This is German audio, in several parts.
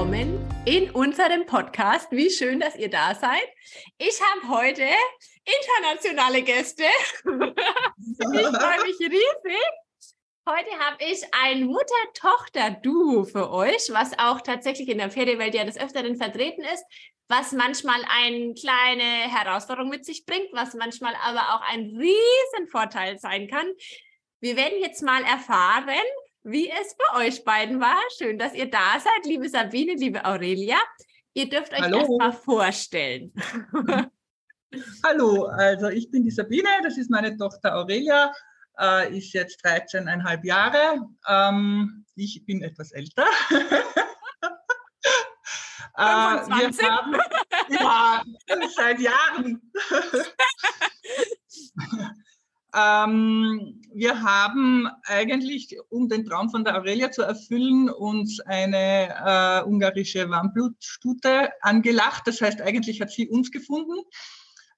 willkommen in unserem Podcast. Wie schön, dass ihr da seid. Ich habe heute internationale Gäste. ich freue mich riesig. Heute habe ich ein Mutter-Tochter-Duo für euch, was auch tatsächlich in der Pferdewelt ja des Öfteren vertreten ist, was manchmal eine kleine Herausforderung mit sich bringt, was manchmal aber auch ein Riesenvorteil sein kann. Wir werden jetzt mal erfahren, wie es bei euch beiden war. Schön, dass ihr da seid, liebe Sabine, liebe Aurelia. Ihr dürft euch erstmal vorstellen. Hallo, also ich bin die Sabine, das ist meine Tochter Aurelia, äh, ist jetzt 13,5 Jahre. Ähm, ich bin etwas älter. äh, wir haben, ja, seit Jahren. Ähm, wir haben eigentlich, um den Traum von der Aurelia zu erfüllen, uns eine äh, ungarische Warmblutstute angelacht. Das heißt, eigentlich hat sie uns gefunden.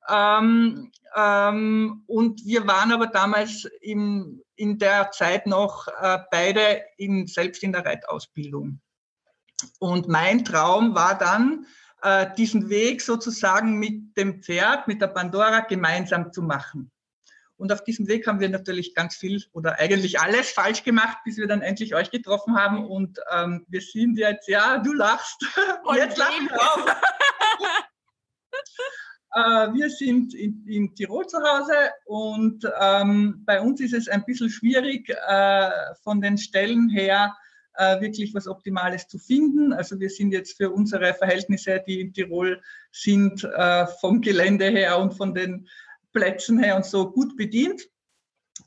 Ähm, ähm, und wir waren aber damals im, in der Zeit noch äh, beide in, selbst in der Reitausbildung. Und mein Traum war dann, äh, diesen Weg sozusagen mit dem Pferd, mit der Pandora gemeinsam zu machen. Und auf diesem Weg haben wir natürlich ganz viel oder eigentlich alles falsch gemacht, bis wir dann endlich euch getroffen haben. Und ähm, wir sind jetzt, ja, du lachst. Und jetzt lachen wir auch. äh, wir sind in, in, Tirol zu Hause und ähm, bei uns ist es ein bisschen schwierig, äh, von den Stellen her äh, wirklich was Optimales zu finden. Also wir sind jetzt für unsere Verhältnisse, die in Tirol sind, äh, vom Gelände her und von den Plätzen her und so gut bedient.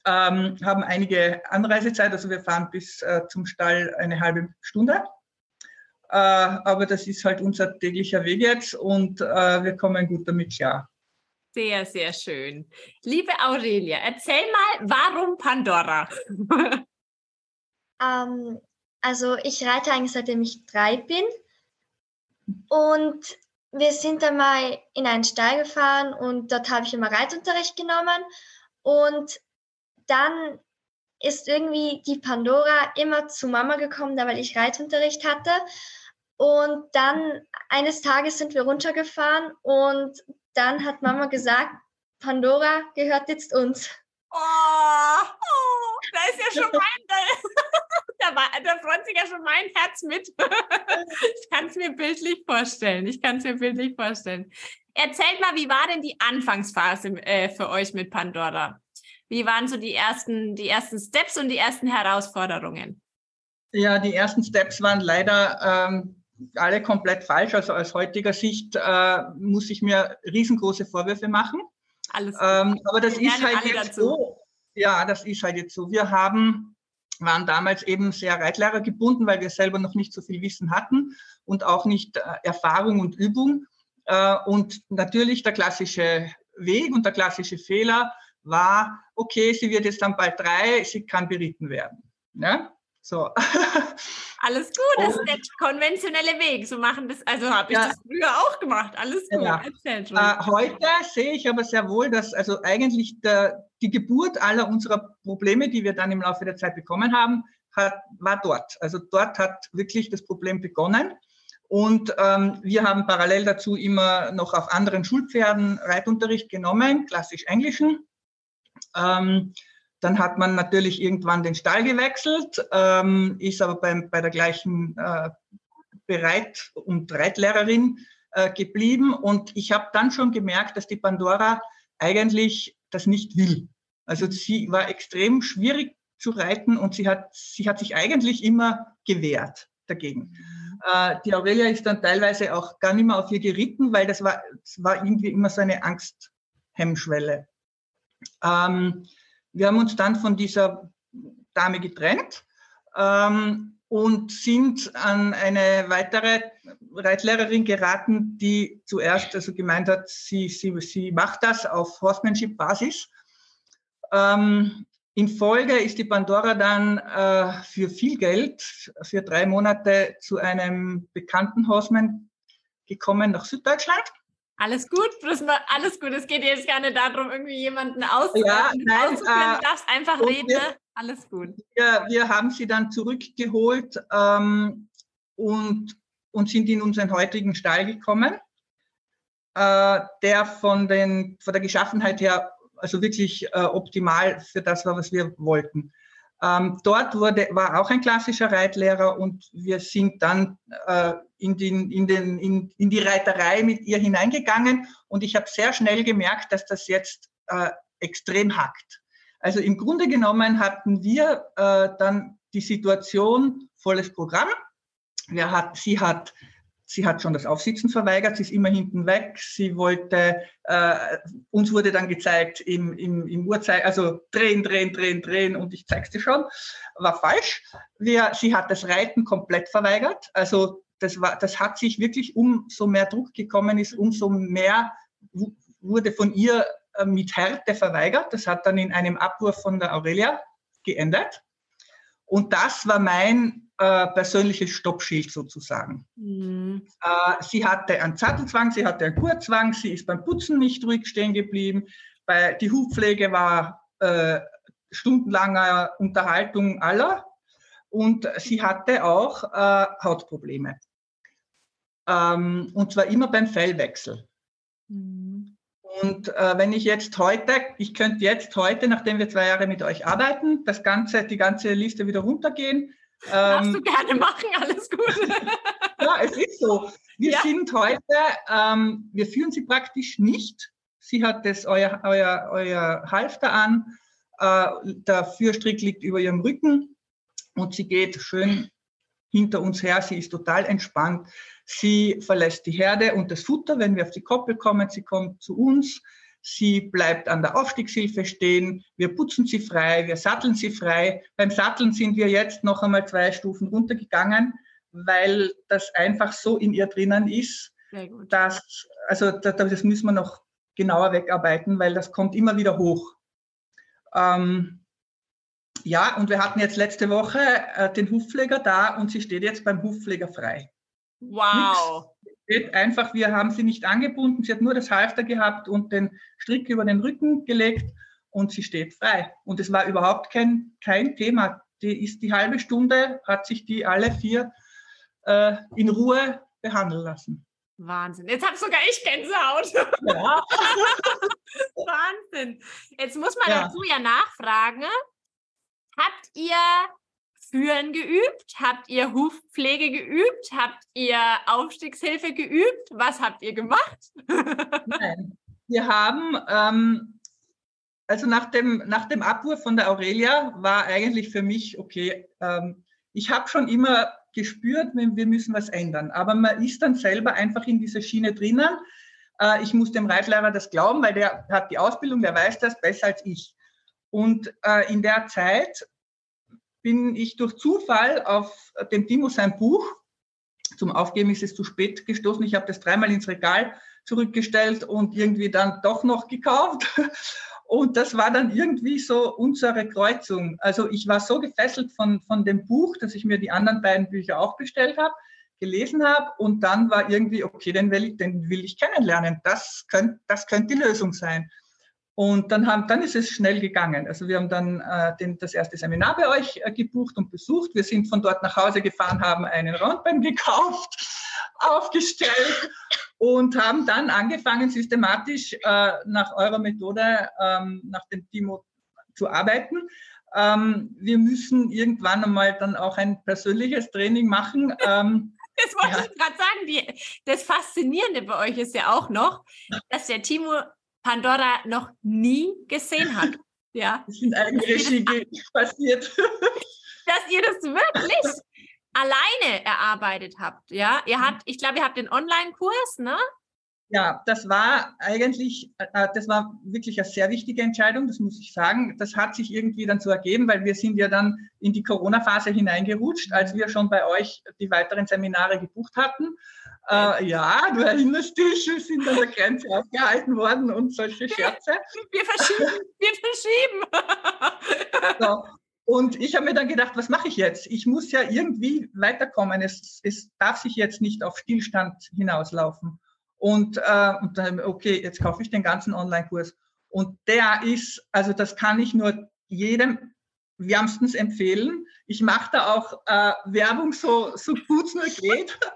Ähm, haben einige Anreisezeit, also wir fahren bis äh, zum Stall eine halbe Stunde. Äh, aber das ist halt unser täglicher Weg jetzt und äh, wir kommen gut damit klar. Sehr, sehr schön. Liebe Aurelia, erzähl mal, warum Pandora? ähm, also ich reite eigentlich seitdem ich drei bin und wir sind einmal in einen Stall gefahren und dort habe ich immer Reitunterricht genommen und dann ist irgendwie die Pandora immer zu Mama gekommen, da weil ich Reitunterricht hatte. Und dann eines Tages sind wir runtergefahren und dann hat Mama gesagt, Pandora gehört jetzt uns. Oh, oh da ist ja schon mein, da, war, da freut sich ja schon mein Herz mit. ich kann es mir bildlich vorstellen. Ich kann es mir bildlich vorstellen. Erzählt mal, wie war denn die Anfangsphase äh, für euch mit Pandora? Wie waren so die ersten, die ersten Steps und die ersten Herausforderungen? Ja, die ersten Steps waren leider ähm, alle komplett falsch. Also aus heutiger Sicht äh, muss ich mir riesengroße Vorwürfe machen. Alles ähm, aber das ist halt jetzt dazu. so. Ja, das ist halt jetzt so. Wir haben, waren damals eben sehr Reitlehrer gebunden, weil wir selber noch nicht so viel Wissen hatten und auch nicht äh, Erfahrung und Übung. Äh, und natürlich der klassische Weg und der klassische Fehler war, okay, sie wird jetzt dann bald drei, sie kann beritten werden. Ne? So. Alles gut, das ist der konventionelle Weg. So machen das, also habe ich ja. das früher auch gemacht. Alles gut, ja. erzähl schon. Äh, heute sehe ich aber sehr wohl, dass also eigentlich der, die Geburt aller unserer Probleme, die wir dann im Laufe der Zeit bekommen haben, hat, war dort. Also dort hat wirklich das Problem begonnen. Und ähm, wir haben parallel dazu immer noch auf anderen Schulpferden Reitunterricht genommen, klassisch englischen. Ähm, dann hat man natürlich irgendwann den Stall gewechselt, ähm, ist aber beim, bei der gleichen äh, Bereit- und Reitlehrerin äh, geblieben. Und ich habe dann schon gemerkt, dass die Pandora eigentlich das nicht will. Also sie war extrem schwierig zu reiten und sie hat, sie hat sich eigentlich immer gewehrt dagegen. Äh, die Aurelia ist dann teilweise auch gar nicht mehr auf ihr geritten, weil das war, das war irgendwie immer so eine Angsthemmschwelle. Ähm, wir haben uns dann von dieser Dame getrennt ähm, und sind an eine weitere Reitlehrerin geraten, die zuerst also gemeint hat, sie, sie, sie macht das auf Horsemanship-Basis. Ähm, in Folge ist die Pandora dann äh, für viel Geld, für drei Monate zu einem bekannten Horseman gekommen nach Süddeutschland. Alles gut, alles gut. Es geht jetzt gar nicht darum, irgendwie jemanden auszuführen. Ja, nein, äh, darfst einfach reden. Wir, ne? alles gut. Wir, wir haben sie dann zurückgeholt ähm, und und sind in unseren heutigen Stall gekommen, äh, der von, den, von der Geschaffenheit her also wirklich äh, optimal für das war, was wir wollten. Ähm, dort wurde, war auch ein klassischer Reitlehrer und wir sind dann äh, in, den, in, den, in, in die Reiterei mit ihr hineingegangen und ich habe sehr schnell gemerkt, dass das jetzt äh, extrem hackt. Also im Grunde genommen hatten wir äh, dann die Situation volles Programm. Hat, sie hat Sie hat schon das Aufsitzen verweigert, sie ist immer hinten weg. Sie wollte, äh, uns wurde dann gezeigt im, im, im Uhrzeit, also drehen, drehen, drehen, drehen und ich zeig's dir schon, war falsch. Wir, sie hat das Reiten komplett verweigert. Also das, war, das hat sich wirklich, umso mehr Druck gekommen ist, umso mehr wurde von ihr äh, mit Härte verweigert. Das hat dann in einem Abwurf von der Aurelia geendet. Und das war mein äh, persönliches Stoppschild sozusagen. Mhm. Äh, sie hatte einen Sattelzwang, sie hatte einen Kurzwang, sie ist beim Putzen nicht ruhig stehen geblieben. Bei, die Hufpflege war äh, stundenlanger Unterhaltung aller und sie hatte auch äh, Hautprobleme. Ähm, und zwar immer beim Fellwechsel. Mhm. Und äh, wenn ich jetzt heute, ich könnte jetzt heute, nachdem wir zwei Jahre mit euch arbeiten, das ganze, die ganze Liste wieder runtergehen. Darfst ähm, du gerne machen, alles gut. ja, es ist so. Wir ja. sind heute, ähm, wir führen sie praktisch nicht. Sie hat das euer, euer, euer Halfter an, äh, der Führstrick liegt über ihrem Rücken und sie geht schön hinter uns her. Sie ist total entspannt. Sie verlässt die Herde und das Futter, wenn wir auf die Koppel kommen. Sie kommt zu uns. Sie bleibt an der Aufstiegshilfe stehen. Wir putzen sie frei. Wir satteln sie frei. Beim Satteln sind wir jetzt noch einmal zwei Stufen runtergegangen, weil das einfach so in ihr drinnen ist, dass, also das müssen wir noch genauer wegarbeiten, weil das kommt immer wieder hoch. Ähm, ja, und wir hatten jetzt letzte Woche äh, den Hufpfleger da und sie steht jetzt beim Hufpfleger frei. Wow. Steht einfach, wir haben sie nicht angebunden, sie hat nur das Halfter gehabt und den Strick über den Rücken gelegt und sie steht frei. Und es war überhaupt kein, kein Thema. Die ist die halbe Stunde, hat sich die alle vier äh, in Ruhe behandeln lassen. Wahnsinn. Jetzt habe sogar ich Gänsehaut. Ja. Wahnsinn. Jetzt muss man ja. dazu ja nachfragen. Habt ihr Führen geübt? Habt ihr Hufpflege geübt? Habt ihr Aufstiegshilfe geübt? Was habt ihr gemacht? Nein, wir haben, ähm, also nach dem, nach dem Abwurf von der Aurelia war eigentlich für mich, okay, ähm, ich habe schon immer gespürt, wir müssen was ändern. Aber man ist dann selber einfach in dieser Schiene drinnen. Äh, ich muss dem Reitlehrer das glauben, weil der hat die Ausbildung, der weiß das besser als ich. Und äh, in der Zeit bin ich durch Zufall auf dem Timo sein Buch, zum Aufgeben ist es zu spät gestoßen, ich habe das dreimal ins Regal zurückgestellt und irgendwie dann doch noch gekauft. Und das war dann irgendwie so unsere Kreuzung. Also ich war so gefesselt von, von dem Buch, dass ich mir die anderen beiden Bücher auch bestellt habe, gelesen habe und dann war irgendwie, okay, den will ich, den will ich kennenlernen. Das könnte das könnt die Lösung sein. Und dann, haben, dann ist es schnell gegangen. Also wir haben dann äh, den, das erste Seminar bei euch äh, gebucht und besucht. Wir sind von dort nach Hause gefahren, haben einen Roundbein gekauft, aufgestellt und haben dann angefangen, systematisch äh, nach eurer Methode, ähm, nach dem Timo zu arbeiten. Ähm, wir müssen irgendwann einmal dann auch ein persönliches Training machen. Ähm, das wollte ja. ich gerade sagen. Die, das Faszinierende bei euch ist ja auch noch, dass der Timo Pandora noch nie gesehen hat. Ja. Das sind Eigenregie passiert. Dass ihr das wirklich alleine erarbeitet habt. Ja, ihr habt, ich glaube, ihr habt den Online-Kurs, ne? Ja, das war eigentlich, äh, das war wirklich eine sehr wichtige Entscheidung, das muss ich sagen. Das hat sich irgendwie dann so ergeben, weil wir sind ja dann in die Corona-Phase hineingerutscht, als wir schon bei euch die weiteren Seminare gebucht hatten. Äh, ja, du erinnerst dich, wir sind an der Grenze aufgehalten worden und solche Scherze. Wir verschieben, wir verschieben. So. Und ich habe mir dann gedacht, was mache ich jetzt? Ich muss ja irgendwie weiterkommen. Es, es darf sich jetzt nicht auf Stillstand hinauslaufen. Und, äh, und dann, okay, jetzt kaufe ich den ganzen Online-Kurs. Und der ist, also das kann ich nur jedem wärmstens empfehlen. Ich mache da auch äh, Werbung so, so gut es nur geht.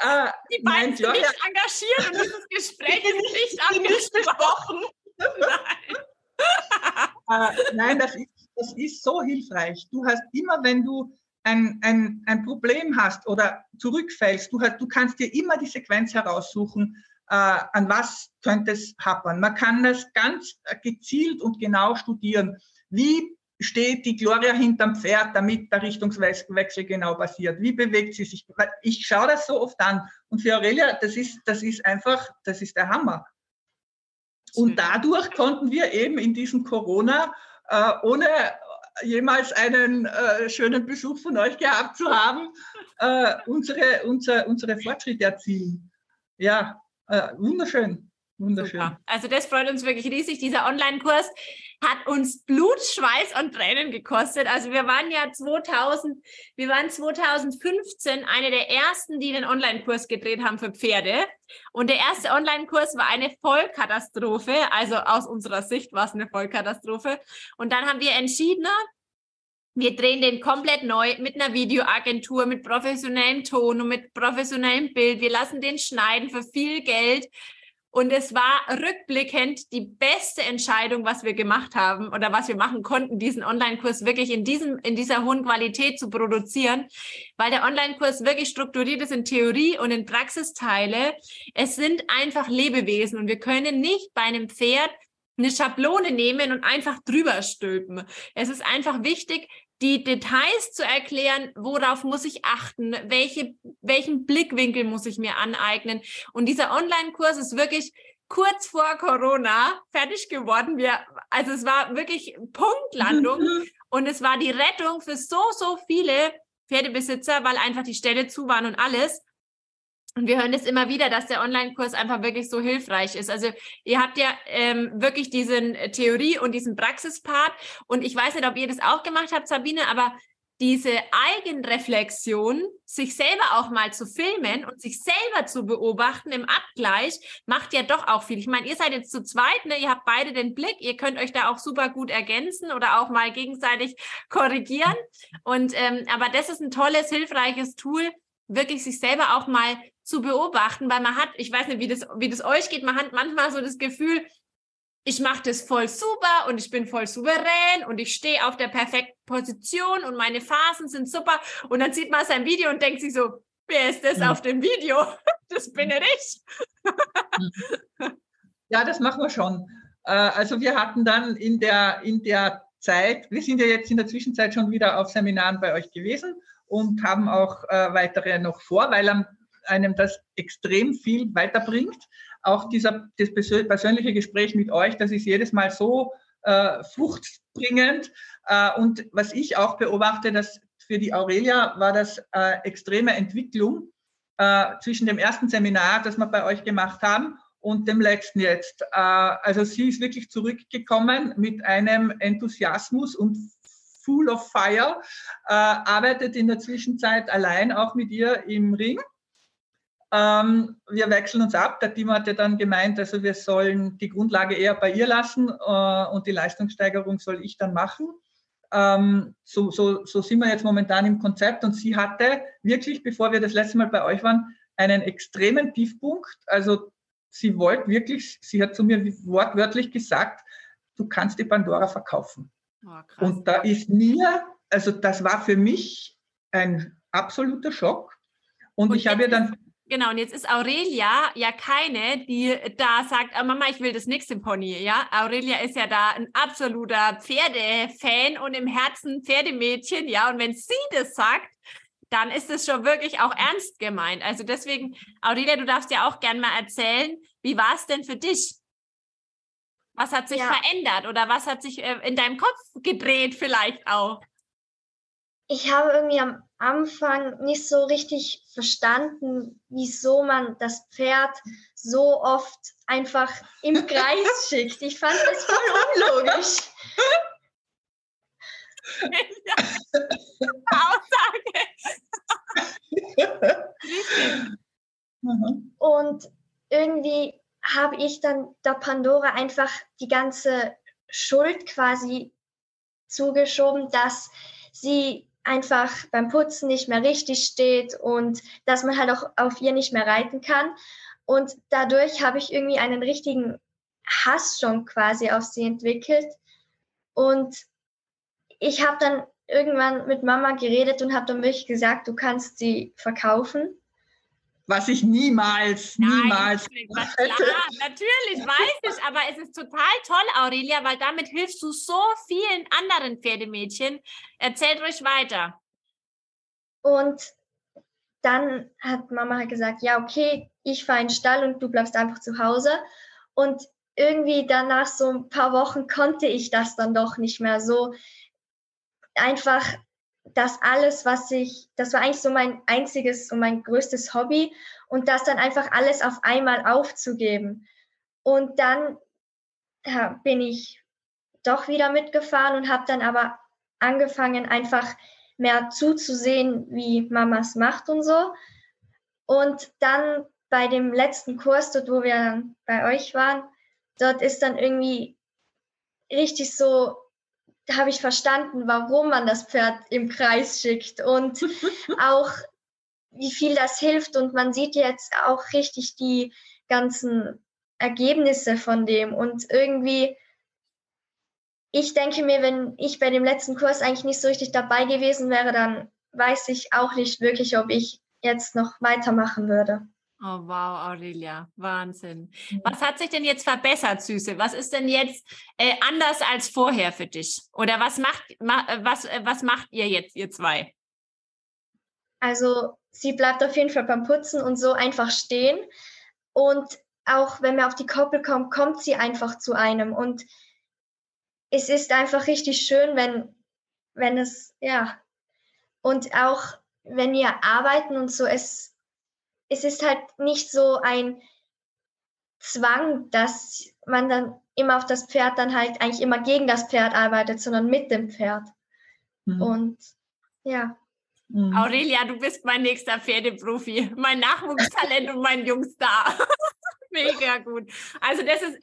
Äh, die beiden sind nicht engagiert und dieses Gespräch ist nicht angesprochen. nein, äh, nein das, ist, das ist so hilfreich. Du hast immer, wenn du ein, ein, ein Problem hast oder zurückfällst, du, hast, du kannst dir immer die Sequenz heraussuchen, äh, an was könnte es happern. Man kann das ganz gezielt und genau studieren. Wie steht die Gloria hinterm Pferd, damit der Richtungswechsel genau passiert? Wie bewegt sie sich? Ich schaue das so oft an. Und für Aurelia, das ist, das ist einfach, das ist der Hammer. Und dadurch konnten wir eben in diesem Corona, äh, ohne jemals einen äh, schönen Besuch von euch gehabt zu haben, äh, unsere, unsere, unsere Fortschritte erzielen. Ja, äh, wunderschön. Wunderschön. Super. Also das freut uns wirklich riesig. Dieser Online-Kurs hat uns Blut, Schweiß und Tränen gekostet. Also wir waren ja 2000, wir waren 2015 eine der ersten, die den Online-Kurs gedreht haben für Pferde. Und der erste Online-Kurs war eine Vollkatastrophe. Also aus unserer Sicht war es eine Vollkatastrophe. Und dann haben wir entschieden, wir drehen den komplett neu mit einer Videoagentur, mit professionellem Ton und mit professionellem Bild. Wir lassen den schneiden für viel Geld. Und es war rückblickend die beste Entscheidung, was wir gemacht haben oder was wir machen konnten, diesen Online-Kurs wirklich in diesem, in dieser hohen Qualität zu produzieren, weil der Online-Kurs wirklich strukturiert ist in Theorie und in Praxisteile. Es sind einfach Lebewesen und wir können nicht bei einem Pferd eine Schablone nehmen und einfach drüber stülpen. Es ist einfach wichtig, die Details zu erklären, worauf muss ich achten, welche, welchen Blickwinkel muss ich mir aneignen. Und dieser Online-Kurs ist wirklich kurz vor Corona fertig geworden. Wir, also es war wirklich Punktlandung und es war die Rettung für so, so viele Pferdebesitzer, weil einfach die Ställe zu waren und alles. Und wir hören es immer wieder, dass der Online-Kurs einfach wirklich so hilfreich ist. Also ihr habt ja ähm, wirklich diesen äh, Theorie- und diesen Praxispart. Und ich weiß nicht, ob ihr das auch gemacht habt, Sabine, aber diese Eigenreflexion, sich selber auch mal zu filmen und sich selber zu beobachten im Abgleich, macht ja doch auch viel. Ich meine, ihr seid jetzt zu zweit, ne? ihr habt beide den Blick, ihr könnt euch da auch super gut ergänzen oder auch mal gegenseitig korrigieren. Und ähm, aber das ist ein tolles, hilfreiches Tool, wirklich sich selber auch mal zu beobachten, weil man hat, ich weiß nicht, wie das, wie das euch geht, man hat manchmal so das Gefühl, ich mache das voll super und ich bin voll souverän und ich stehe auf der perfekten Position und meine Phasen sind super. Und dann sieht man sein Video und denkt sich so, wer ist das ja. auf dem Video? Das bin ja ich. Ja, das machen wir schon. Äh, also wir hatten dann in der, in der Zeit, wir sind ja jetzt in der Zwischenzeit schon wieder auf Seminaren bei euch gewesen und haben auch äh, weitere noch vor, weil einem das extrem viel weiterbringt. Auch dieser, das persönliche Gespräch mit euch, das ist jedes Mal so äh, fruchtbringend. Äh, und was ich auch beobachte, dass für die Aurelia war das äh, extreme Entwicklung äh, zwischen dem ersten Seminar, das wir bei euch gemacht haben, und dem letzten jetzt. Äh, also sie ist wirklich zurückgekommen mit einem Enthusiasmus und full of fire, äh, arbeitet in der Zwischenzeit allein auch mit ihr im Ring ähm, wir wechseln uns ab. Der Team hatte dann gemeint, also wir sollen die Grundlage eher bei ihr lassen äh, und die Leistungssteigerung soll ich dann machen. Ähm, so, so, so sind wir jetzt momentan im Konzept und sie hatte wirklich, bevor wir das letzte Mal bei euch waren, einen extremen Tiefpunkt. Also sie wollte wirklich, sie hat zu mir wortwörtlich gesagt, du kannst die Pandora verkaufen. Oh, und da ist mir, also das war für mich ein absoluter Schock. Und, und ich habe ihr dann Genau, und jetzt ist Aurelia ja keine, die da sagt, oh Mama, ich will das nächste Pony, ja. Aurelia ist ja da ein absoluter Pferdefan und im Herzen Pferdemädchen, ja. Und wenn sie das sagt, dann ist es schon wirklich auch ernst gemeint. Also deswegen, Aurelia, du darfst ja auch gern mal erzählen, wie war es denn für dich? Was hat sich ja. verändert oder was hat sich äh, in deinem Kopf gedreht vielleicht auch? Ich habe irgendwie am Anfang nicht so richtig verstanden, wieso man das Pferd so oft einfach im Kreis schickt. Ich fand das voll unlogisch. Aussage. Und irgendwie habe ich dann der Pandora einfach die ganze Schuld quasi zugeschoben, dass sie einfach beim Putzen nicht mehr richtig steht und dass man halt auch auf ihr nicht mehr reiten kann. Und dadurch habe ich irgendwie einen richtigen Hass schon quasi auf sie entwickelt. Und ich habe dann irgendwann mit Mama geredet und habe dann wirklich gesagt, du kannst sie verkaufen. Was ich niemals, niemals. Nein, klar, natürlich weiß ich, aber es ist total toll, Aurelia, weil damit hilfst du so vielen anderen Pferdemädchen. Erzählt ruhig weiter. Und dann hat Mama halt gesagt, ja, okay, ich fahre in den Stall und du bleibst einfach zu Hause. Und irgendwie danach so ein paar Wochen konnte ich das dann doch nicht mehr so einfach das alles, was ich, das war eigentlich so mein einziges und mein größtes Hobby und das dann einfach alles auf einmal aufzugeben. Und dann ja, bin ich doch wieder mitgefahren und habe dann aber angefangen, einfach mehr zuzusehen, wie Mamas macht und so. Und dann bei dem letzten Kurs, dort wo wir dann bei euch waren, dort ist dann irgendwie richtig so habe ich verstanden, warum man das Pferd im Kreis schickt und auch wie viel das hilft. Und man sieht jetzt auch richtig die ganzen Ergebnisse von dem. Und irgendwie, ich denke mir, wenn ich bei dem letzten Kurs eigentlich nicht so richtig dabei gewesen wäre, dann weiß ich auch nicht wirklich, ob ich jetzt noch weitermachen würde. Oh wow, Aurelia, Wahnsinn. Was hat sich denn jetzt verbessert, Süße? Was ist denn jetzt äh, anders als vorher für dich? Oder was macht, ma, äh, was, äh, was macht ihr jetzt, ihr zwei? Also sie bleibt auf jeden Fall beim Putzen und so einfach stehen. Und auch wenn man auf die Koppel kommt, kommt sie einfach zu einem. Und es ist einfach richtig schön, wenn, wenn es, ja. Und auch wenn wir arbeiten und so, es es ist halt nicht so ein Zwang, dass man dann immer auf das Pferd dann halt eigentlich immer gegen das Pferd arbeitet, sondern mit dem Pferd. Mhm. Und ja. Mhm. Aurelia, du bist mein nächster Pferdeprofi, mein Nachwuchstalent und mein Jungstar. Mega gut. Also das ist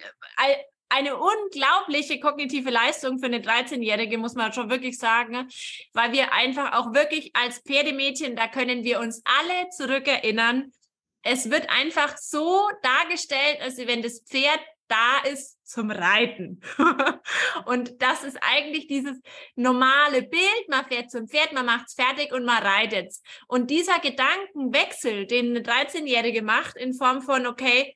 eine unglaubliche kognitive Leistung für eine 13-Jährige, muss man schon wirklich sagen, weil wir einfach auch wirklich als Pferdemädchen, da können wir uns alle zurückerinnern, es wird einfach so dargestellt, als wenn das Pferd da ist zum Reiten. und das ist eigentlich dieses normale Bild. Man fährt zum Pferd, man macht's fertig und man reitet. Und dieser Gedankenwechsel, den eine 13-Jährige macht in Form von, okay,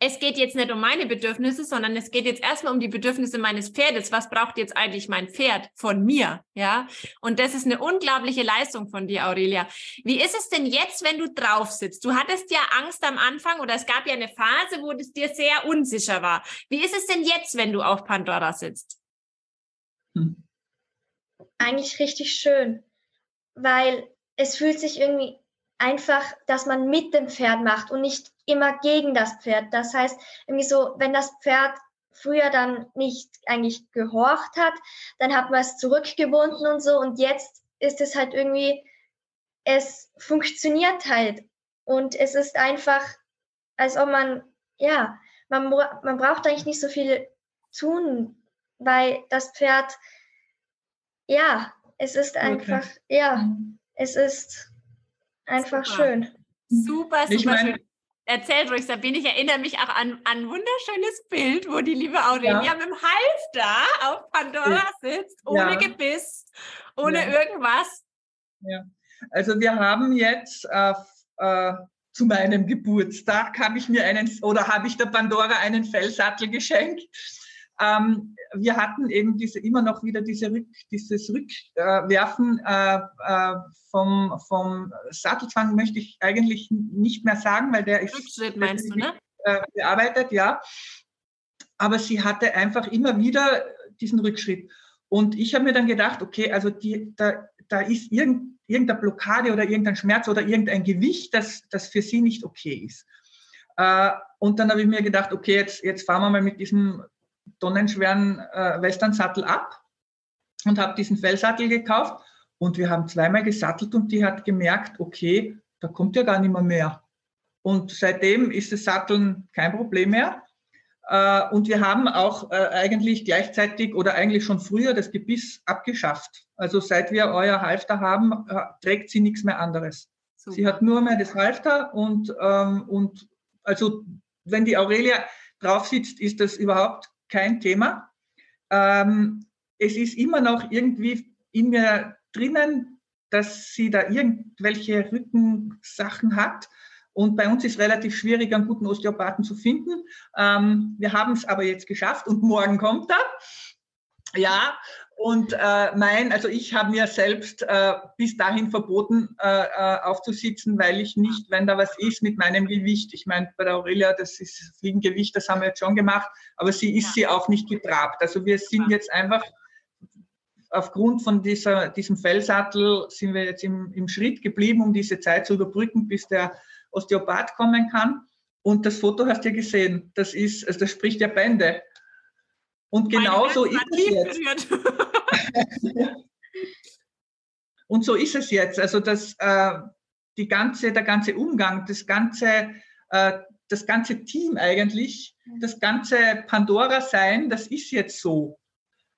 es geht jetzt nicht um meine Bedürfnisse, sondern es geht jetzt erstmal um die Bedürfnisse meines Pferdes. Was braucht jetzt eigentlich mein Pferd von mir? Ja. Und das ist eine unglaubliche Leistung von dir, Aurelia. Wie ist es denn jetzt, wenn du drauf sitzt? Du hattest ja Angst am Anfang oder es gab ja eine Phase, wo es dir sehr unsicher war. Wie ist es denn jetzt, wenn du auf Pandora sitzt? Hm. Eigentlich richtig schön, weil es fühlt sich irgendwie einfach, dass man mit dem Pferd macht und nicht immer gegen das Pferd. Das heißt, irgendwie so, wenn das Pferd früher dann nicht eigentlich gehorcht hat, dann hat man es zurückgebunden und so und jetzt ist es halt irgendwie, es funktioniert halt und es ist einfach, als ob man, ja, man, man braucht eigentlich nicht so viel tun, weil das Pferd, ja, es ist einfach, okay. ja, mhm. es ist Einfach super. schön. Super, super ich mein, schön. Erzählt ruhig, Sabine. Ich erinnere mich auch an, an ein wunderschönes Bild, wo die liebe Aurelia ja. mit dem Halfter auf Pandora sitzt, ohne ja. Gebiss, ohne ja. irgendwas. Ja, also wir haben jetzt äh, äh, zu meinem Geburtstag habe ich mir einen oder habe ich der Pandora einen Fellsattel geschenkt ähm, wir hatten eben diese immer noch wieder diese Rück, dieses Rückwerfen äh, äh, vom, vom Sattelzwang möchte ich eigentlich nicht mehr sagen, weil der ist Rückschritt meinst du, ne? Äh, bearbeitet, ja. Aber sie hatte einfach immer wieder diesen Rückschritt. Und ich habe mir dann gedacht, okay, also die, da, da ist irgend, irgendeine Blockade oder irgendein Schmerz oder irgendein Gewicht, das, das für sie nicht okay ist. Äh, und dann habe ich mir gedacht, okay, jetzt, jetzt fahren wir mal mit diesem tonnenschweren äh, Western-Sattel ab und habe diesen Fellsattel gekauft und wir haben zweimal gesattelt und die hat gemerkt, okay, da kommt ja gar nicht mehr mehr. Und seitdem ist das Satteln kein Problem mehr. Äh, und wir haben auch äh, eigentlich gleichzeitig oder eigentlich schon früher das Gebiss abgeschafft. Also seit wir euer Halfter haben, äh, trägt sie nichts mehr anderes. Super. Sie hat nur mehr das Halfter und, ähm, und also wenn die Aurelia drauf sitzt, ist das überhaupt kein Thema. Ähm, es ist immer noch irgendwie in mir drinnen, dass sie da irgendwelche Rückensachen hat. Und bei uns ist relativ schwierig, einen guten Osteopathen zu finden. Ähm, wir haben es aber jetzt geschafft und morgen kommt er. Ja, und äh, mein, also ich habe mir selbst äh, bis dahin verboten, äh, äh, aufzusitzen, weil ich nicht, wenn da was ist mit meinem Gewicht, ich meine, bei der Aurelia, das ist Fliegengewicht, das haben wir jetzt schon gemacht, aber sie ist ja. sie auch nicht getrabt. Also wir sind jetzt einfach aufgrund von dieser, diesem Fellsattel sind wir jetzt im, im Schritt geblieben, um diese Zeit zu überbrücken, bis der Osteopath kommen kann. Und das Foto hast du ja gesehen. Das ist, also das spricht ja Bände. Und genau so ist es jetzt. Und so ist es jetzt. Also das, äh, die ganze, der ganze Umgang, das ganze, äh, das ganze Team eigentlich, das ganze Pandora-Sein, das ist jetzt so.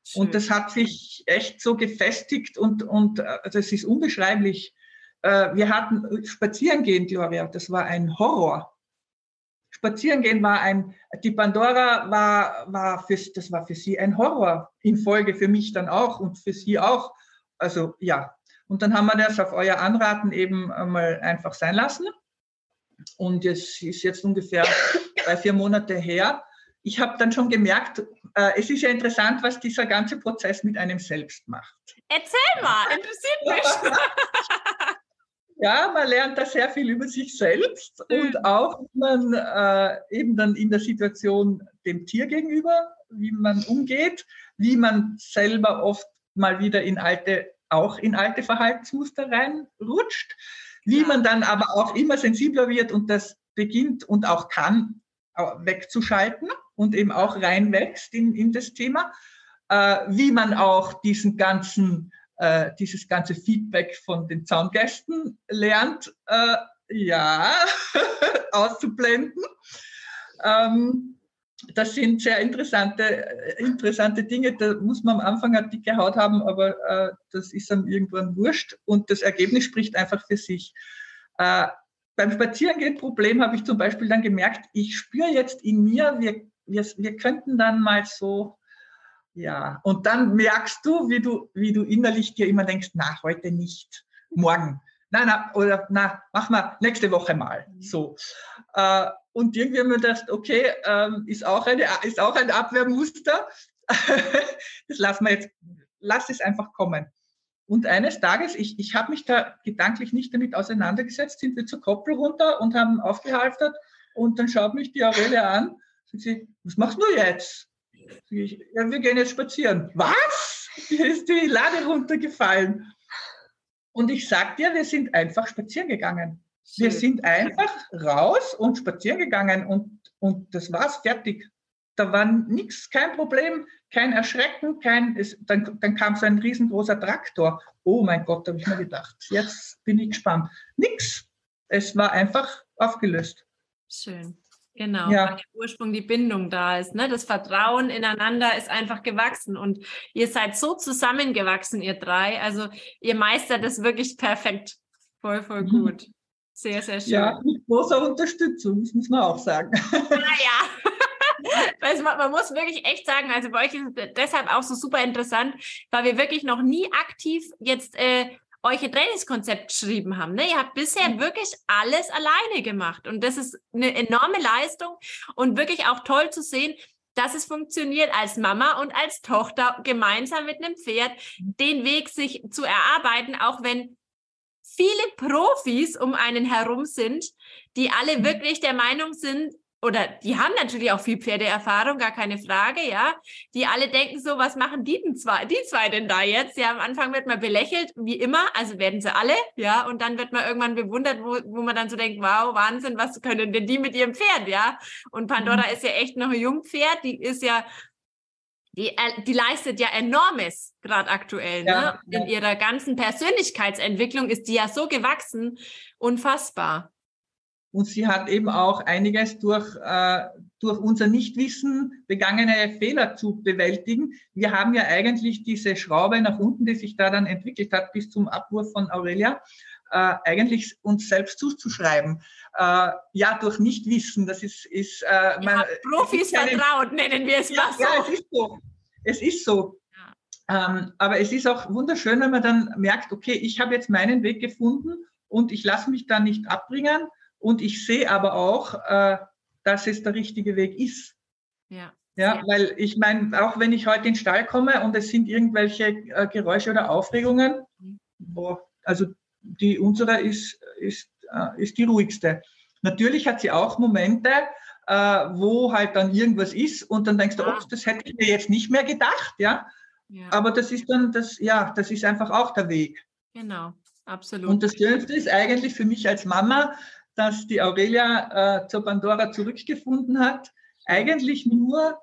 Schön. Und das hat sich echt so gefestigt und, und äh, das ist unbeschreiblich. Äh, wir hatten Spazierengehen, Gloria, das war ein Horror. Spazierengehen war ein, die Pandora war, war für, das war für sie ein Horror in Folge, für mich dann auch und für sie auch. Also ja. Und dann haben wir das auf euer Anraten eben mal einfach sein lassen. Und es ist jetzt ungefähr drei, vier Monate her. Ich habe dann schon gemerkt, äh, es ist ja interessant, was dieser ganze Prozess mit einem selbst macht. Erzähl mal, interessiert mich. Ja, man lernt da sehr viel über sich selbst mhm. und auch, wie man äh, eben dann in der Situation dem Tier gegenüber, wie man umgeht, wie man selber oft mal wieder in alte, auch in alte Verhaltensmuster reinrutscht, wie ja. man dann aber auch immer sensibler wird und das beginnt und auch kann wegzuschalten und eben auch reinwächst in, in das Thema, äh, wie man auch diesen ganzen äh, dieses ganze Feedback von den Zaungästen lernt, äh, ja, auszublenden. Ähm, das sind sehr interessante, äh, interessante Dinge. Da muss man am Anfang eine dicke Haut haben, aber äh, das ist dann irgendwann wurscht und das Ergebnis spricht einfach für sich. Äh, beim Spazierengehen-Problem habe ich zum Beispiel dann gemerkt, ich spüre jetzt in mir, wir, wir, wir könnten dann mal so ja, und dann merkst du, wie du, wie du innerlich dir immer denkst, na, heute nicht, morgen. Na, na, oder na, mach mal nächste Woche mal. Mhm. So. Äh, und irgendwie haben wir gedacht, okay, ähm, ist, auch eine, ist auch ein Abwehrmuster. das lassen wir jetzt, lass es einfach kommen. Und eines Tages, ich, ich habe mich da gedanklich nicht damit auseinandergesetzt, sind wir zur Koppel runter und haben aufgehalftert und dann schaut mich die Aurelia an und sie, was machst du jetzt? Ja, wir gehen jetzt spazieren. Was? Hier ist die Lade runtergefallen. Und ich sag dir, wir sind einfach spazieren gegangen. Wir sind einfach raus und spazieren gegangen und, und das war's, fertig. Da war nichts, kein Problem, kein Erschrecken, kein, es, dann, dann kam so ein riesengroßer Traktor. Oh mein Gott, habe ich mir gedacht. Jetzt bin ich gespannt. Nix. Es war einfach aufgelöst. Schön. Genau, ja. weil der Ursprung die Bindung da ist. Ne? Das Vertrauen ineinander ist einfach gewachsen und ihr seid so zusammengewachsen, ihr drei. Also ihr meistert das wirklich perfekt. Voll, voll mhm. gut. Sehr, sehr schön. Ja, mit großer Unterstützung, das muss man auch sagen. Naja. Also man muss wirklich echt sagen, also bei euch ist es deshalb auch so super interessant, weil wir wirklich noch nie aktiv jetzt äh, euch ein Trainingskonzept geschrieben haben. Ne? Ihr habt bisher mhm. wirklich alles alleine gemacht und das ist eine enorme Leistung und wirklich auch toll zu sehen, dass es funktioniert als Mama und als Tochter gemeinsam mit einem Pferd den Weg sich zu erarbeiten, auch wenn viele Profis um einen herum sind, die alle mhm. wirklich der Meinung sind, oder die haben natürlich auch viel Pferdeerfahrung, gar keine Frage, ja. Die alle denken so, was machen die denn zwei, die zwei denn da jetzt? Ja, am Anfang wird man belächelt, wie immer, also werden sie alle, ja, und dann wird man irgendwann bewundert, wo, wo man dann so denkt, wow, Wahnsinn, was können denn die mit ihrem Pferd, ja? Und Pandora mhm. ist ja echt noch ein Jungpferd, die ist ja, die, äh, die leistet ja enormes, gerade aktuell, ja, ne? In ihrer ganzen Persönlichkeitsentwicklung ist die ja so gewachsen, unfassbar. Und sie hat eben auch einiges durch, äh, durch unser Nichtwissen begangene Fehler zu bewältigen. Wir haben ja eigentlich diese Schraube nach unten, die sich da dann entwickelt hat, bis zum Abwurf von Aurelia, äh, eigentlich uns selbst zuzuschreiben. Äh, ja, durch Nichtwissen. Das ist, ist äh, man, Profis vertraut, nennen wir es ja, mal so. Ja, es ist so. Es ist so. Ähm, aber es ist auch wunderschön, wenn man dann merkt, okay, ich habe jetzt meinen Weg gefunden und ich lasse mich da nicht abbringen und ich sehe aber auch, äh, dass es der richtige Weg ist. Ja. Ja, weil ich meine, auch wenn ich heute in den Stall komme und es sind irgendwelche äh, Geräusche oder Aufregungen, boah, mhm. also die unsere ist, ist, äh, ist die ruhigste. Natürlich hat sie auch Momente, äh, wo halt dann irgendwas ist und dann denkst du, ja. das hätte ich mir jetzt nicht mehr gedacht, ja. ja. Aber das ist dann das, ja, das ist einfach auch der Weg. Genau, absolut. Und das Schönste ist eigentlich für mich als Mama, dass die Aurelia äh, zur Pandora zurückgefunden hat, eigentlich nur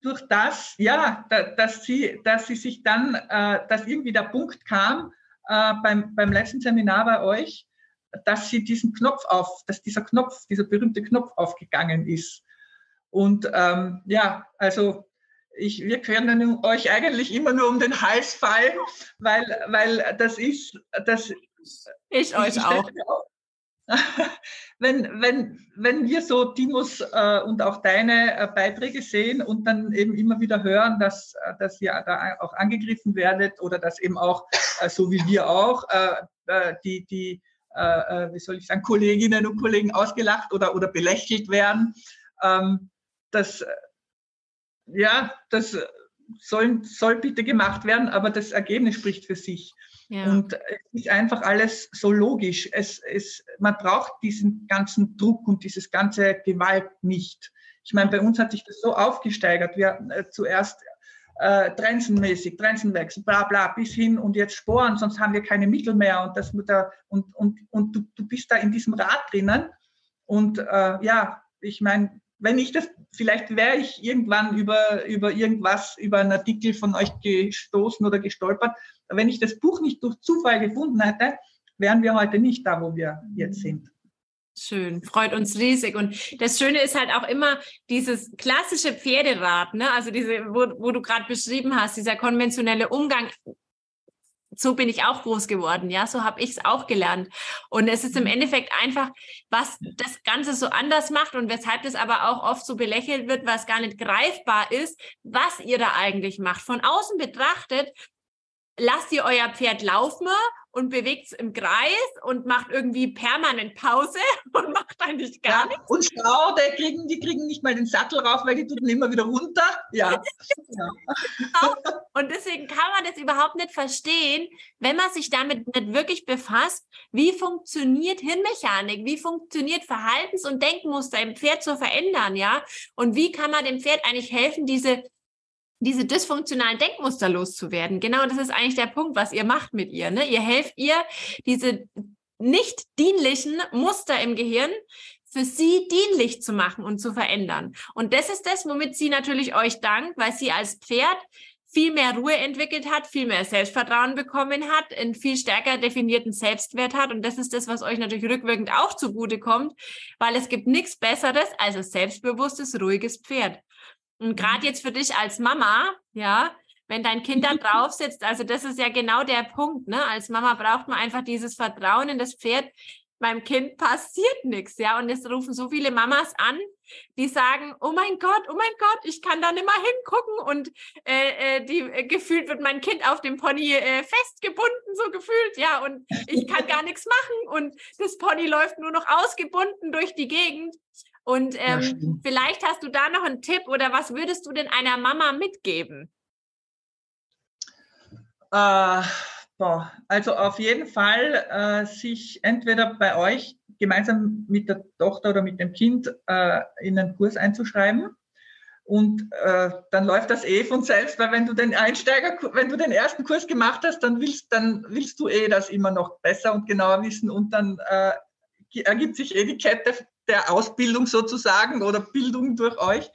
durch das, ja, da, dass sie, dass sie sich dann, äh, dass irgendwie der Punkt kam äh, beim, beim letzten Seminar bei euch, dass sie diesen Knopf auf, dass dieser Knopf, dieser berühmte Knopf aufgegangen ist. Und ähm, ja, also ich, wir können euch eigentlich immer nur um den Hals fallen, weil, weil das ist, das ich euch auch. wenn, wenn, wenn wir so Timos äh, und auch deine äh, Beiträge sehen und dann eben immer wieder hören, dass, äh, dass ihr da auch angegriffen werdet oder dass eben auch, äh, so wie wir auch, äh, äh, die, die wie soll ich sagen, Kolleginnen und Kollegen ausgelacht oder, oder belächelt werden, ähm, das, ja, das soll, soll bitte gemacht werden, aber das Ergebnis spricht für sich. Ja. Und es ist einfach alles so logisch. Es, es, man braucht diesen ganzen Druck und dieses ganze Gewalt nicht. Ich meine, bei uns hat sich das so aufgesteigert. Wir äh, zuerst äh, Trensenmäßig, Trensenwechsel, bla bla, bis hin und jetzt Sporen, sonst haben wir keine Mittel mehr und das mit der, und, und, und du, du bist da in diesem Rad drinnen. Und äh, ja, ich meine, wenn ich das, vielleicht wäre ich irgendwann über, über irgendwas, über einen Artikel von euch gestoßen oder gestolpert. Wenn ich das Buch nicht durch Zufall gefunden hätte, wären wir heute nicht da, wo wir jetzt sind. Schön, freut uns riesig. Und das Schöne ist halt auch immer dieses klassische Pferderad, ne? Also diese, wo, wo du gerade beschrieben hast, dieser konventionelle Umgang so bin ich auch groß geworden, ja, so habe ich es auch gelernt. Und es ist im mhm. Endeffekt einfach, was das Ganze so anders macht und weshalb das aber auch oft so belächelt wird, was gar nicht greifbar ist, was ihr da eigentlich macht. Von außen betrachtet, lasst ihr euer Pferd laufen und bewegt es im Kreis und macht irgendwie permanent Pause und macht eigentlich gar ja, nichts. Und schau, die kriegen, die kriegen nicht mal den Sattel rauf, weil die tun immer wieder runter. Ja. ja. und deswegen kann man das überhaupt nicht verstehen, wenn man sich damit nicht wirklich befasst, wie funktioniert Hirnmechanik, wie funktioniert Verhaltens- und Denkmuster im Pferd zu verändern, ja? Und wie kann man dem Pferd eigentlich helfen, diese diese dysfunktionalen Denkmuster loszuwerden. Genau das ist eigentlich der Punkt, was ihr macht mit ihr. Ne? Ihr helft ihr, diese nicht dienlichen Muster im Gehirn für sie dienlich zu machen und zu verändern. Und das ist das, womit sie natürlich euch dankt, weil sie als Pferd viel mehr Ruhe entwickelt hat, viel mehr Selbstvertrauen bekommen hat, einen viel stärker definierten Selbstwert hat. Und das ist das, was euch natürlich rückwirkend auch zugute kommt, weil es gibt nichts Besseres als ein selbstbewusstes, ruhiges Pferd. Und gerade jetzt für dich als Mama, ja, wenn dein Kind da drauf sitzt, also das ist ja genau der Punkt, ne? Als Mama braucht man einfach dieses Vertrauen in das Pferd. Meinem Kind passiert nichts, ja. Und es rufen so viele Mamas an, die sagen, oh mein Gott, oh mein Gott, ich kann da nicht mal hingucken und äh, äh die äh, gefühlt wird mein Kind auf dem Pony äh, festgebunden, so gefühlt, ja, und ich kann gar nichts machen und das Pony läuft nur noch ausgebunden durch die Gegend. Und ähm, ja, vielleicht hast du da noch einen Tipp oder was würdest du denn einer Mama mitgeben? Äh, boah, also auf jeden Fall äh, sich entweder bei euch gemeinsam mit der Tochter oder mit dem Kind äh, in einen Kurs einzuschreiben. Und äh, dann läuft das eh von selbst, weil wenn du den Einsteiger, wenn du den ersten Kurs gemacht hast, dann willst, dann willst du eh das immer noch besser und genauer wissen und dann äh, ergibt sich eh die Kette der Ausbildung sozusagen oder Bildung durch euch.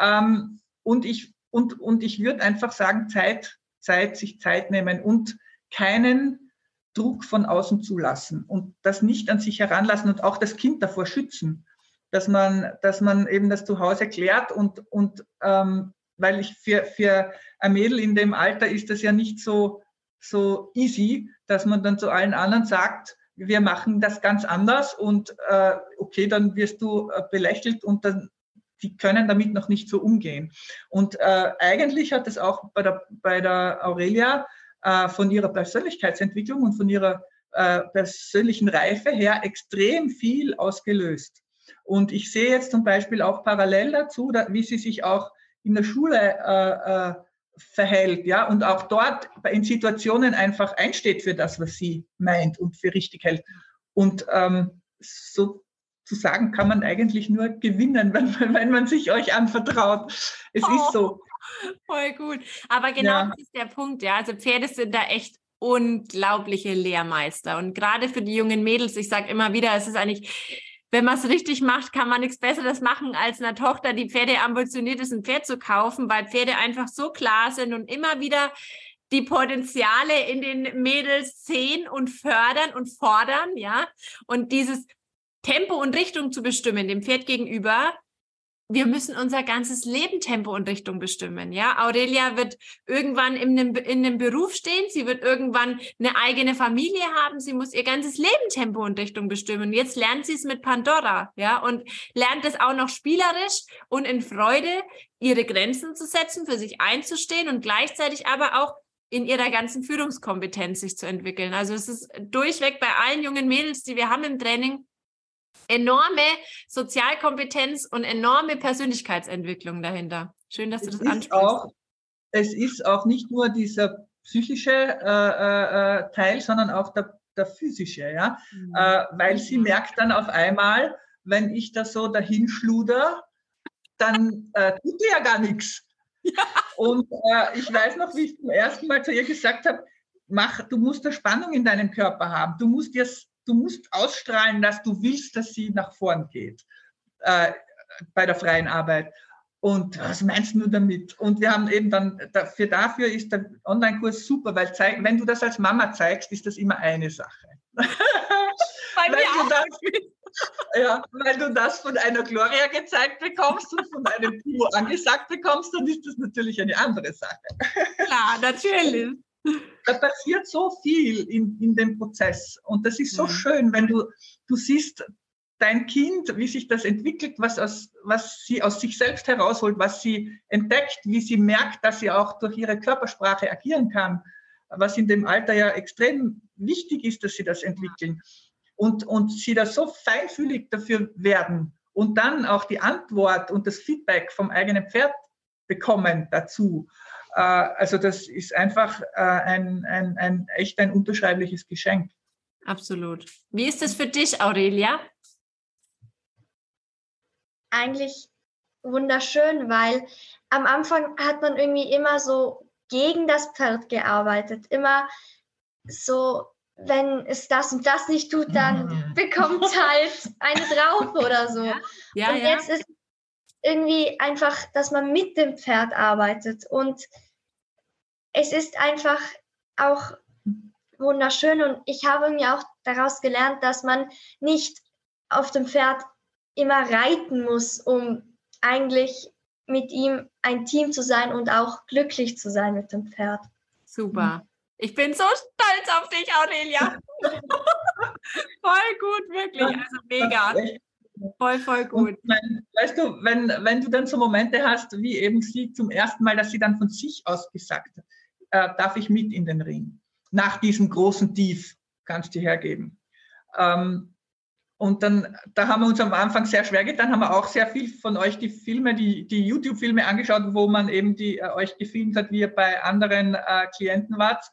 Ähm, und ich, und, und ich würde einfach sagen, Zeit, Zeit, sich Zeit nehmen und keinen Druck von außen zulassen und das nicht an sich heranlassen und auch das Kind davor schützen. dass man, dass man eben das zu Hause klärt und, und ähm, weil ich für, für ein Mädel in dem Alter ist das ja nicht so, so easy, dass man dann zu allen anderen sagt, wir machen das ganz anders und äh, okay, dann wirst du äh, belächelt und dann die können damit noch nicht so umgehen. Und äh, eigentlich hat es auch bei der, bei der Aurelia äh, von ihrer Persönlichkeitsentwicklung und von ihrer äh, persönlichen Reife her extrem viel ausgelöst. Und ich sehe jetzt zum Beispiel auch parallel dazu, da, wie sie sich auch in der Schule äh, äh, verhält, ja, und auch dort in Situationen einfach einsteht für das, was sie meint und für richtig hält. Und ähm, so zu sagen kann man eigentlich nur gewinnen, wenn, wenn man sich euch anvertraut. Es oh, ist so. Voll gut. Aber genau ja. das ist der Punkt, ja. Also Pferde sind da echt unglaubliche Lehrmeister. Und gerade für die jungen Mädels, ich sage immer wieder, es ist eigentlich wenn man es richtig macht, kann man nichts Besseres machen, als einer Tochter, die Pferde ambitioniert ist, ein Pferd zu kaufen, weil Pferde einfach so klar sind und immer wieder die Potenziale in den Mädels sehen und fördern und fordern, ja. Und dieses Tempo und Richtung zu bestimmen dem Pferd gegenüber, wir müssen unser ganzes Leben Tempo und Richtung bestimmen. Ja, Aurelia wird irgendwann in einem, in einem Beruf stehen. Sie wird irgendwann eine eigene Familie haben. Sie muss ihr ganzes Leben Tempo und Richtung bestimmen. Jetzt lernt sie es mit Pandora. Ja, und lernt es auch noch spielerisch und in Freude, ihre Grenzen zu setzen, für sich einzustehen und gleichzeitig aber auch in ihrer ganzen Führungskompetenz sich zu entwickeln. Also es ist durchweg bei allen jungen Mädels, die wir haben im Training, enorme Sozialkompetenz und enorme Persönlichkeitsentwicklung dahinter. Schön, dass du das ansprichst. Auch, es ist auch nicht nur dieser psychische äh, äh, äh, Teil, sondern auch der, der physische, ja, mhm. äh, weil sie merkt dann auf einmal, wenn ich da so dahin schluder, dann äh, tut die ja gar nichts. Ja. Und äh, ich weiß noch, wie ich zum ersten Mal zu ihr gesagt habe, mach, du musst eine Spannung in deinem Körper haben. Du musst jetzt du musst ausstrahlen, dass du willst, dass sie nach vorn geht äh, bei der freien Arbeit. Und was meinst du damit? Und wir haben eben dann, dafür, dafür ist der Online-Kurs super, weil zeig, wenn du das als Mama zeigst, ist das immer eine Sache. Bei auch. Das, ja, weil du das von einer Gloria gezeigt bekommst und von einem Timo angesagt bekommst, dann ist das natürlich eine andere Sache. Klar, natürlich da passiert so viel in, in dem Prozess. Und das ist so mhm. schön, wenn du, du siehst dein Kind, wie sich das entwickelt, was, aus, was sie aus sich selbst herausholt, was sie entdeckt, wie sie merkt, dass sie auch durch ihre Körpersprache agieren kann, was in dem Alter ja extrem wichtig ist, dass sie das entwickeln. Und, und sie da so feinfühlig dafür werden und dann auch die Antwort und das Feedback vom eigenen Pferd bekommen dazu. Äh, also das ist einfach äh, ein, ein, ein echt ein unbeschreibliches Geschenk. Absolut. Wie ist das für dich, Aurelia? Eigentlich wunderschön, weil am Anfang hat man irgendwie immer so gegen das Pferd gearbeitet. Immer so, wenn es das und das nicht tut, dann bekommt es halt eine drauf oder so. Ja, ja, und jetzt ja. ist irgendwie einfach, dass man mit dem Pferd arbeitet und es ist einfach auch wunderschön und ich habe mir auch daraus gelernt, dass man nicht auf dem Pferd immer reiten muss, um eigentlich mit ihm ein Team zu sein und auch glücklich zu sein mit dem Pferd. Super. Ich bin so stolz auf dich, Aurelia. voll gut, wirklich. Also mega. Voll, voll gut. Wenn, weißt du, wenn, wenn du dann so Momente hast, wie eben sie zum ersten Mal, dass sie dann von sich aus gesagt hat, äh, darf ich mit in den Ring. Nach diesem großen Tief kannst du hergeben. Ähm, und dann, da haben wir uns am Anfang sehr schwer getan, haben wir auch sehr viel von euch die Filme, die, die YouTube-Filme angeschaut, wo man eben die, äh, euch gefilmt hat, wie ihr bei anderen äh, Klienten wart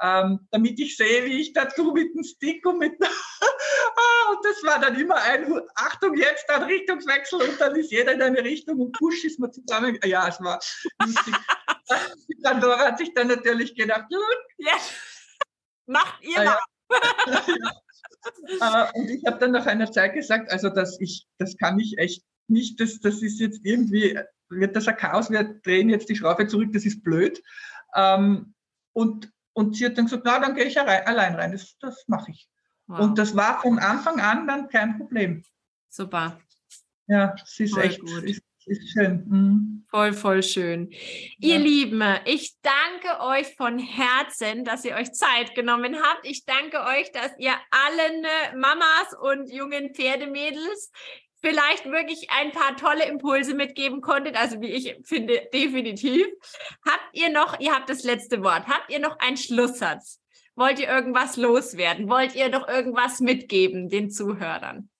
ähm, damit ich sehe, wie ich dazu mit dem Stick und mit ah, und das war dann immer ein Achtung jetzt dann Richtungswechsel und dann ist jeder in eine Richtung und push ist man zusammen. Ja, es war lustig. Die Pandora hat sich dann natürlich gedacht, gut. Ja. Macht ihr mal. ja. uh, und ich habe dann nach einer Zeit gesagt, also dass ich, das kann ich echt nicht, das, das ist jetzt irgendwie, wird das ein Chaos, wir drehen jetzt die Schraube zurück, das ist blöd. Um, und und sie hat dann gesagt, na, dann gehe ich allein rein. Das, das mache ich. Wow. Und das war von Anfang an dann kein Problem. Super. Ja, es ist voll echt gut. Ist, ist schön. Mhm. Voll, voll schön. Ja. Ihr Lieben, ich danke euch von Herzen, dass ihr euch Zeit genommen habt. Ich danke euch, dass ihr allen Mamas und jungen Pferdemädels vielleicht wirklich ein paar tolle Impulse mitgeben konntet, also wie ich finde, definitiv. Habt ihr noch, ihr habt das letzte Wort, habt ihr noch einen Schlusssatz? Wollt ihr irgendwas loswerden? Wollt ihr noch irgendwas mitgeben den Zuhörern?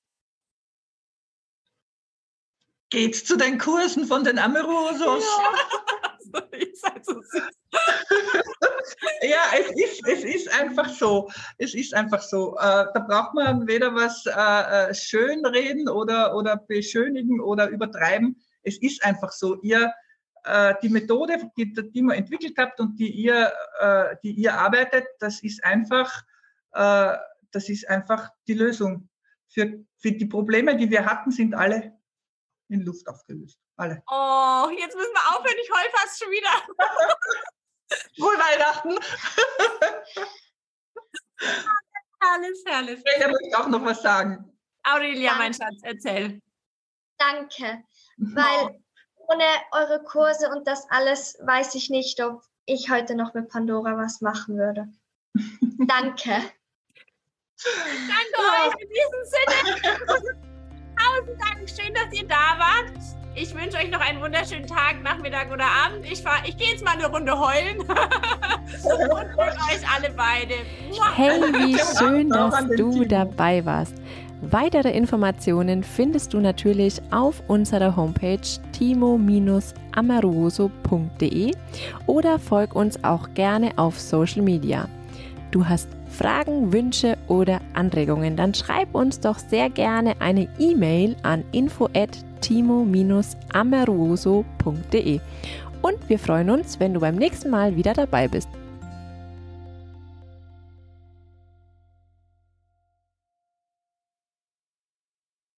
Geht's zu den Kursen von den Amorosos? Ja. also ja, es ist, es ist einfach so. Es ist einfach so. Äh, da braucht man weder was äh, äh, schönreden oder, oder beschönigen oder übertreiben. Es ist einfach so. Ihr, äh, die Methode, die, die man entwickelt habt und die ihr, äh, die ihr arbeitet, das ist einfach, äh, das ist einfach die Lösung. Für, für die Probleme, die wir hatten, sind alle in Luft aufgelöst. Alle. Oh, jetzt müssen wir aufhören. Ich heul fast schon wieder. Frohe Weihnachten. herrlich, herrlich. Ich möchte auch noch was sagen. Aurelia, Danke. mein Schatz, erzähl. Danke, weil ohne eure Kurse und das alles weiß ich nicht, ob ich heute noch mit Pandora was machen würde. Danke. Danke euch in diesem Sinne. Tausend Dank, schön, dass ihr da wart. Ich wünsche euch noch einen wunderschönen Tag, Nachmittag oder Abend. Ich, ich gehe jetzt mal eine Runde heulen. Und euch alle beide. Hey, wie schön, dass du dabei warst. Weitere Informationen findest du natürlich auf unserer Homepage timo-amoroso.de oder folg uns auch gerne auf Social Media. Du hast Fragen, Wünsche oder Anregungen, dann schreib uns doch sehr gerne eine E-Mail an info@timo-ameruoso.de. Und wir freuen uns, wenn du beim nächsten Mal wieder dabei bist.